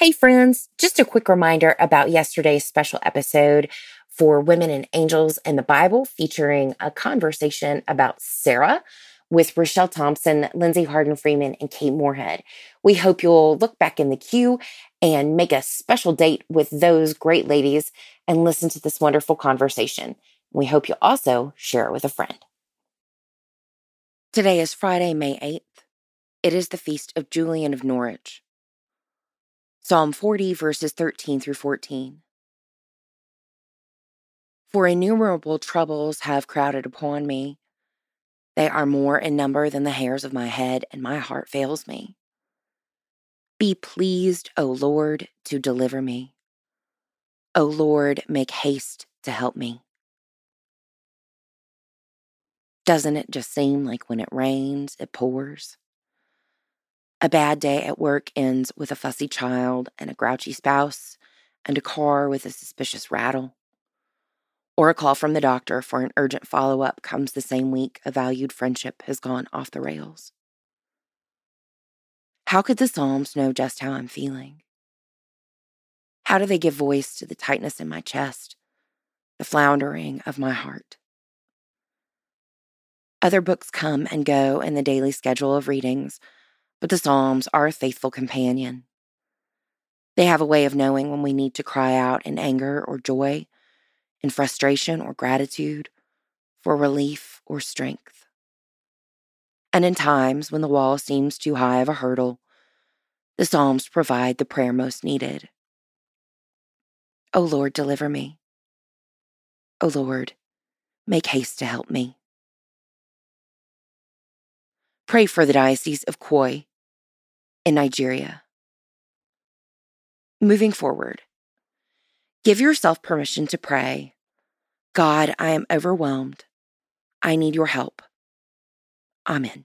Hey, friends, just a quick reminder about yesterday's special episode for Women and Angels in the Bible, featuring a conversation about Sarah with Rochelle Thompson, Lindsay Hardin Freeman, and Kate Moorehead. We hope you'll look back in the queue and make a special date with those great ladies and listen to this wonderful conversation. We hope you'll also share it with a friend. Today is Friday, May 8th. It is the feast of Julian of Norwich. Psalm 40, verses 13 through 14. For innumerable troubles have crowded upon me. They are more in number than the hairs of my head, and my heart fails me. Be pleased, O Lord, to deliver me. O Lord, make haste to help me. Doesn't it just seem like when it rains, it pours? A bad day at work ends with a fussy child and a grouchy spouse and a car with a suspicious rattle. Or a call from the doctor for an urgent follow up comes the same week a valued friendship has gone off the rails. How could the Psalms know just how I'm feeling? How do they give voice to the tightness in my chest, the floundering of my heart? Other books come and go in the daily schedule of readings but the Psalms are a faithful companion. They have a way of knowing when we need to cry out in anger or joy, in frustration or gratitude, for relief or strength. And in times when the wall seems too high of a hurdle, the Psalms provide the prayer most needed. O Lord, deliver me. O Lord, make haste to help me. Pray for the Diocese of Kwoi in Nigeria. Moving forward, give yourself permission to pray God, I am overwhelmed. I need your help. Amen.